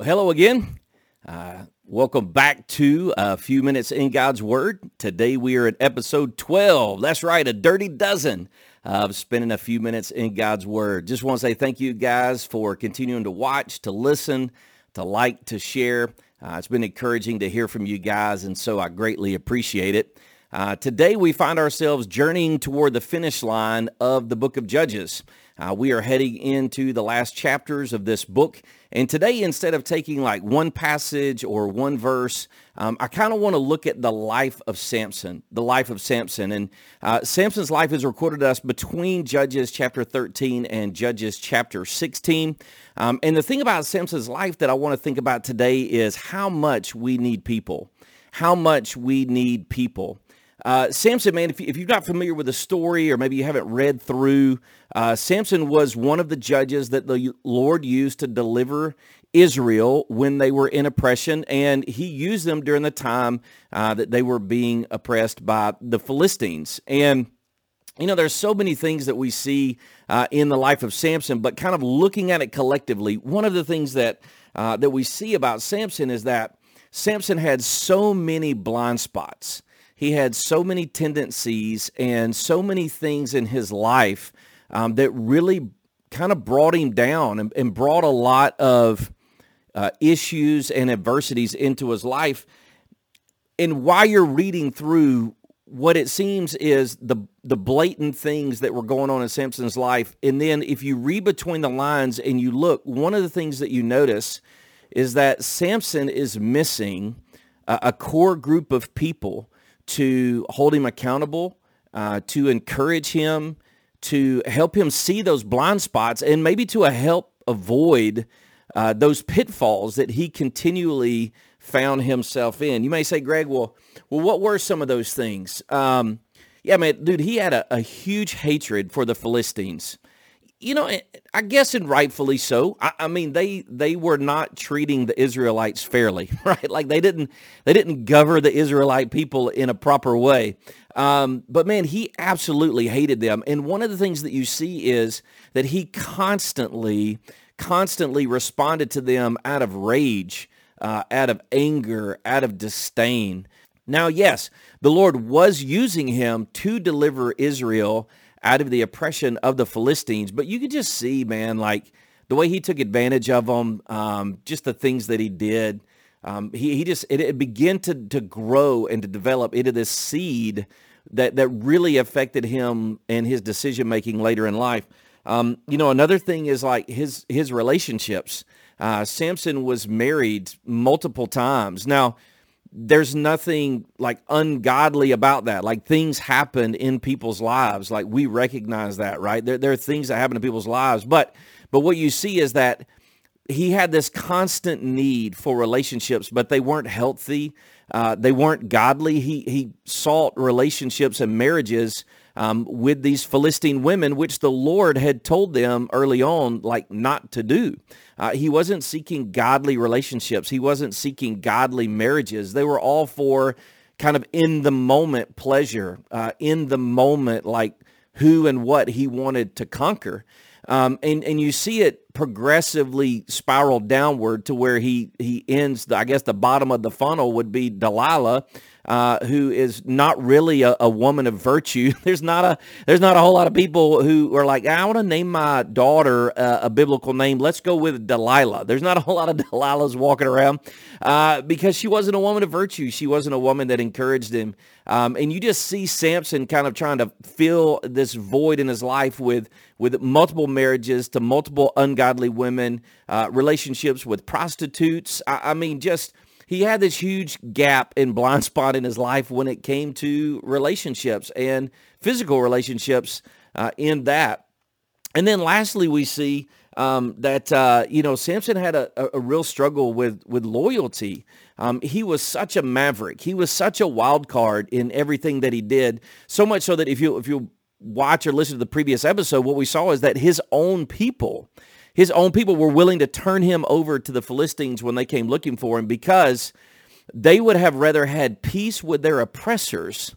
Well, hello again. Uh, welcome back to a few minutes in God's Word. Today we are at episode 12. That's right, a dirty dozen of spending a few minutes in God's Word. Just want to say thank you guys for continuing to watch, to listen, to like, to share. Uh, it's been encouraging to hear from you guys, and so I greatly appreciate it. Uh, today we find ourselves journeying toward the finish line of the book of Judges. Uh, we are heading into the last chapters of this book. And today, instead of taking like one passage or one verse, um, I kind of want to look at the life of Samson, the life of Samson. And uh, Samson's life is recorded to us between Judges chapter 13 and Judges chapter 16. Um, and the thing about Samson's life that I want to think about today is how much we need people, how much we need people. Uh, Samson, man, if, if, you're not familiar with the story or maybe you haven't read through, uh, Samson was one of the judges that the Lord used to deliver Israel when they were in oppression, and he used them during the time uh, that they were being oppressed by the Philistines. And you know, there's so many things that we see uh, in the life of Samson, but kind of looking at it collectively, one of the things that uh, that we see about Samson is that Samson had so many blind spots he had so many tendencies and so many things in his life um, that really kind of brought him down and, and brought a lot of uh, issues and adversities into his life. And while you're reading through what it seems is the the blatant things that were going on in Samson's life, and then if you read between the lines and you look, one of the things that you notice is that Samson is missing a, a core group of people to hold him accountable, uh, to encourage him, to help him see those blind spots, and maybe to help avoid uh, those pitfalls that he continually found himself in. You may say, Greg, well, well, what were some of those things? Um, yeah, man, dude, he had a, a huge hatred for the Philistines you know, I guess and rightfully so. I, I, mean, they they were not treating the Israelites fairly, right? Like they didn't they didn't govern the Israelite people in a proper way. Um, but man, he absolutely hated them. And one of the things that you see is that he constantly constantly responded to them out of rage, uh, out of anger, out of disdain. Now, yes, the Lord was using him to deliver Israel out of the oppression of the Philistines. But you could just see, man, like the way he took advantage of them, um, just the things that he did. Um, he, he just, it, it began to, to grow and to develop into this seed that, that really affected him and his decision making later in life. Um, you know, another thing is like his, his relationships. Uh, Samson was married multiple times. Now, there's nothing like ungodly about that. Like things happen in people's lives. Like we recognize that, right? There, there are things that happen in people's lives. But but what you see is that he had this constant need for relationships, but they weren't healthy. Uh, they weren't godly. He he sought relationships and marriages um, with these Philistine women, which the Lord had told them early on, like not to do. Uh, he wasn't seeking godly relationships. He wasn't seeking godly marriages. They were all for kind of in the moment pleasure, uh, in the moment, like who and what he wanted to conquer. Um, and, and you see it progressively spiral downward to where he, he ends, the, I guess the bottom of the funnel would be Delilah, uh, who is not really a, a, woman of virtue. There's not a there's not a whole lot of people who are like, I want to name my daughter uh, a biblical name. Let's go with Delilah. There's not a whole lot of Delilahs walking around uh, because she wasn't a woman of virtue. She wasn't a woman that encouraged him. Um, and you just see Samson kind of trying to fill this void in his life with with multiple marriages to multiple ungodly women, uh, relationships with prostitutes. I, I mean, just he had this huge gap and blind spot in his life when it came to relationships and physical relationships uh, in that. And then lastly, we see um, that uh, you know Samson had a, a, real struggle with with loyalty. Um, he was such a maverick. He was such a wild card in everything that he did. So much so that if you if you watch or listen to the previous episode, what we saw is that his own people his own people were willing to turn him over to the Philistines when they came looking for him because they would have rather had peace with their oppressors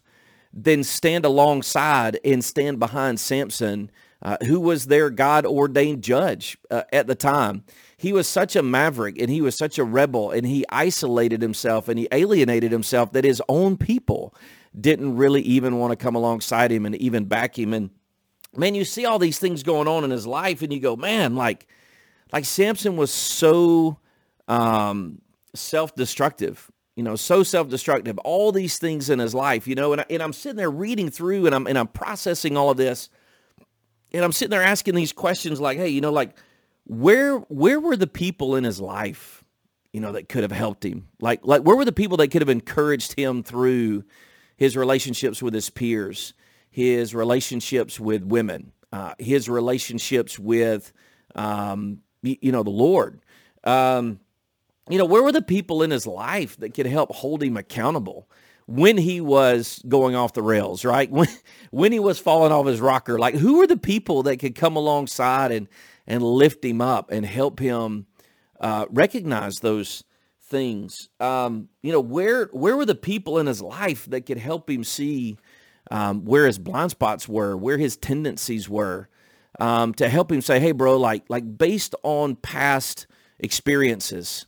than stand alongside and stand behind Samson, uh, who was their God ordained judge uh, at the time. he was such a maverick and he was such a rebel and he isolated himself and he alienated himself that his own people didn't really even want to come alongside him and even back him. And man, you see all these things going on in his life and you go, man, like, like Samson was so um, self-destructive, you know, so self-destructive, all these things in his life, you know, and, I, and I'm sitting there reading through and I'm, and I'm processing all of this and I'm sitting there asking these questions like, hey, you know, like where, where were the people in his life, you know, that could have helped him? Like, like where were the people that could have encouraged him through his relationships with his peers, his relationships with women, uh, his relationships with, um, you know, the Lord. Um, you know, where were the people in his life that could help hold him accountable when he was going off the rails, right? When, when he was falling off his rocker, like who were the people that could come alongside and, and lift him up and help him uh, recognize those things? Um, you know, where, where were the people in his life that could help him see um, where his blind spots were, where his tendencies were, um, to help him say, hey, bro, like, like based on past experiences,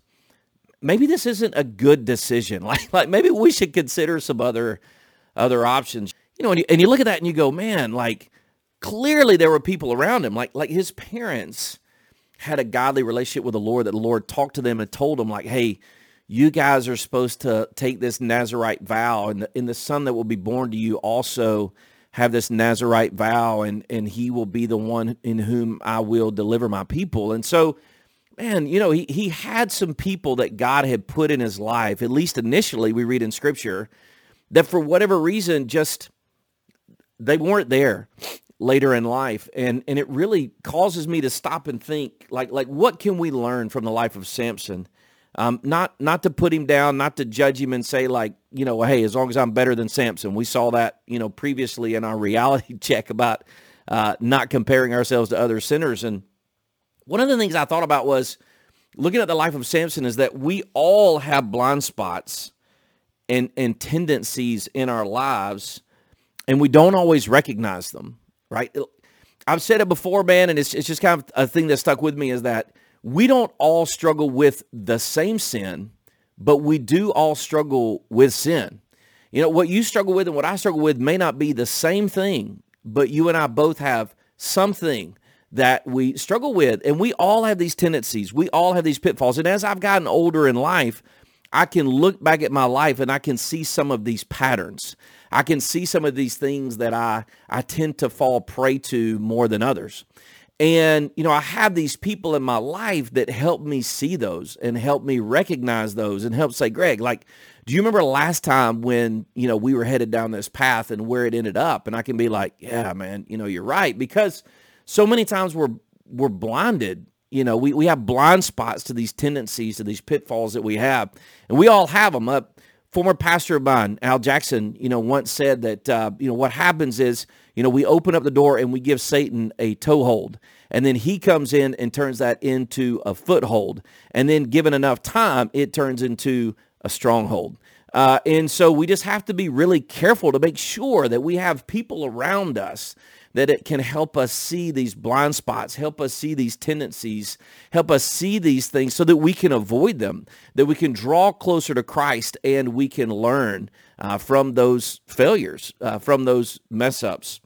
maybe this isn't a good decision. Like, like maybe we should consider some other, other options. You know, and you, and you look at that and you go, man, like clearly there were people around him. Like, like his parents had a godly relationship with the Lord that the Lord talked to them and told them like, hey, you guys are supposed to take this Nazarite vow and the, and the son that will be born to you also have this Nazarite vow and, and he will be the one in whom I will deliver my people. And so, man, you know, he, he had some people that God had put in his life, at least initially we read in scripture, that for whatever reason, just they weren't there later in life. And, and it really causes me to stop and think like, like what can we learn from the life of Samson? Um, not not to put him down, not to judge him and say like, you know, hey, as long as I'm better than Samson. We saw that, you know, previously in our reality check about uh, not comparing ourselves to other sinners. And one of the things I thought about was looking at the life of Samson is that we all have blind spots and and tendencies in our lives, and we don't always recognize them. Right? I've said it before, man, and it's it's just kind of a thing that stuck with me is that we don't all struggle with the same sin, but we do all struggle with sin. You know, what you struggle with and what I struggle with may not be the same thing, but you and I both have something that we struggle with. And we all have these tendencies. We all have these pitfalls. And as I've gotten older in life, I can look back at my life and I can see some of these patterns. I can see some of these things that I, I tend to fall prey to more than others. And, you know, I have these people in my life that help me see those and help me recognize those and help say, Greg, like, do you remember last time when, you know, we were headed down this path and where it ended up? And I can be like, yeah, man, you know, you're right. Because so many times we're, we're blinded. You know, we, we have blind spots to these tendencies, to these pitfalls that we have. And we all have them. Up former pastor of mine, Al Jackson, you know, once said that, uh, you know, what happens is, you know, we open up the door and we give Satan a toehold. And then he comes in and turns that into a foothold. And then given enough time, it turns into a stronghold. Uh, and so we just have to be really careful to make sure that we have people around us that it can help us see these blind spots, help us see these tendencies, help us see these things so that we can avoid them, that we can draw closer to Christ and we can learn uh, from those failures, uh, from those mess ups.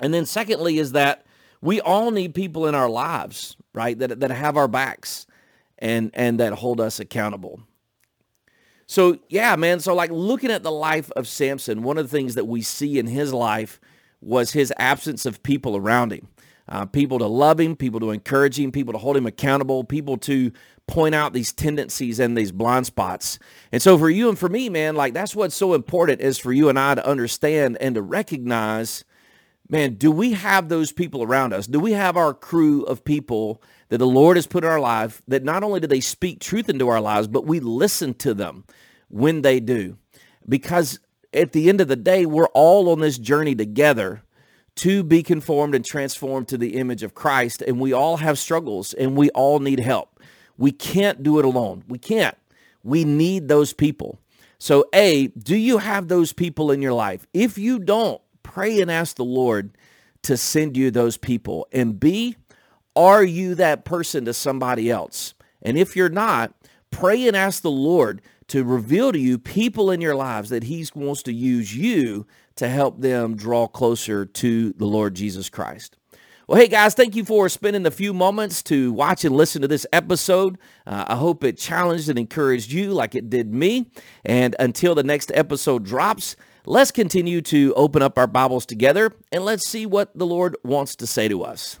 And then secondly is that we all need people in our lives, right, that, that have our backs and, and that hold us accountable. So yeah, man. So like looking at the life of Samson, one of the things that we see in his life was his absence of people around him. Uh, people to love him, people to encourage him, people to hold him accountable, people to point out these tendencies and these blind spots. And so for you and for me, man, like that's what's so important is for you and I to understand and to recognize, man, do we have those people around us? Do we have our crew of people that the Lord has put in our life that not only do they speak truth into our lives, but we listen to them when they do? Because at the end of the day, we're all on this journey together to be conformed and transformed to the image of Christ. And we all have struggles and we all need help. We can't do it alone. We can't. We need those people. So A, do you have those people in your life? If you don't, pray and ask the Lord to send you those people. And B, Are you that person to somebody else? And if you're not, pray and ask the Lord to reveal to you people in your lives that he wants to use you to help them draw closer to the Lord Jesus Christ. Well, hey guys, thank you for spending a few moments to watch and listen to this episode. Uh, I hope it challenged and encouraged you like it did me. And until the next episode drops, let's continue to open up our Bibles together and let's see what the Lord wants to say to us.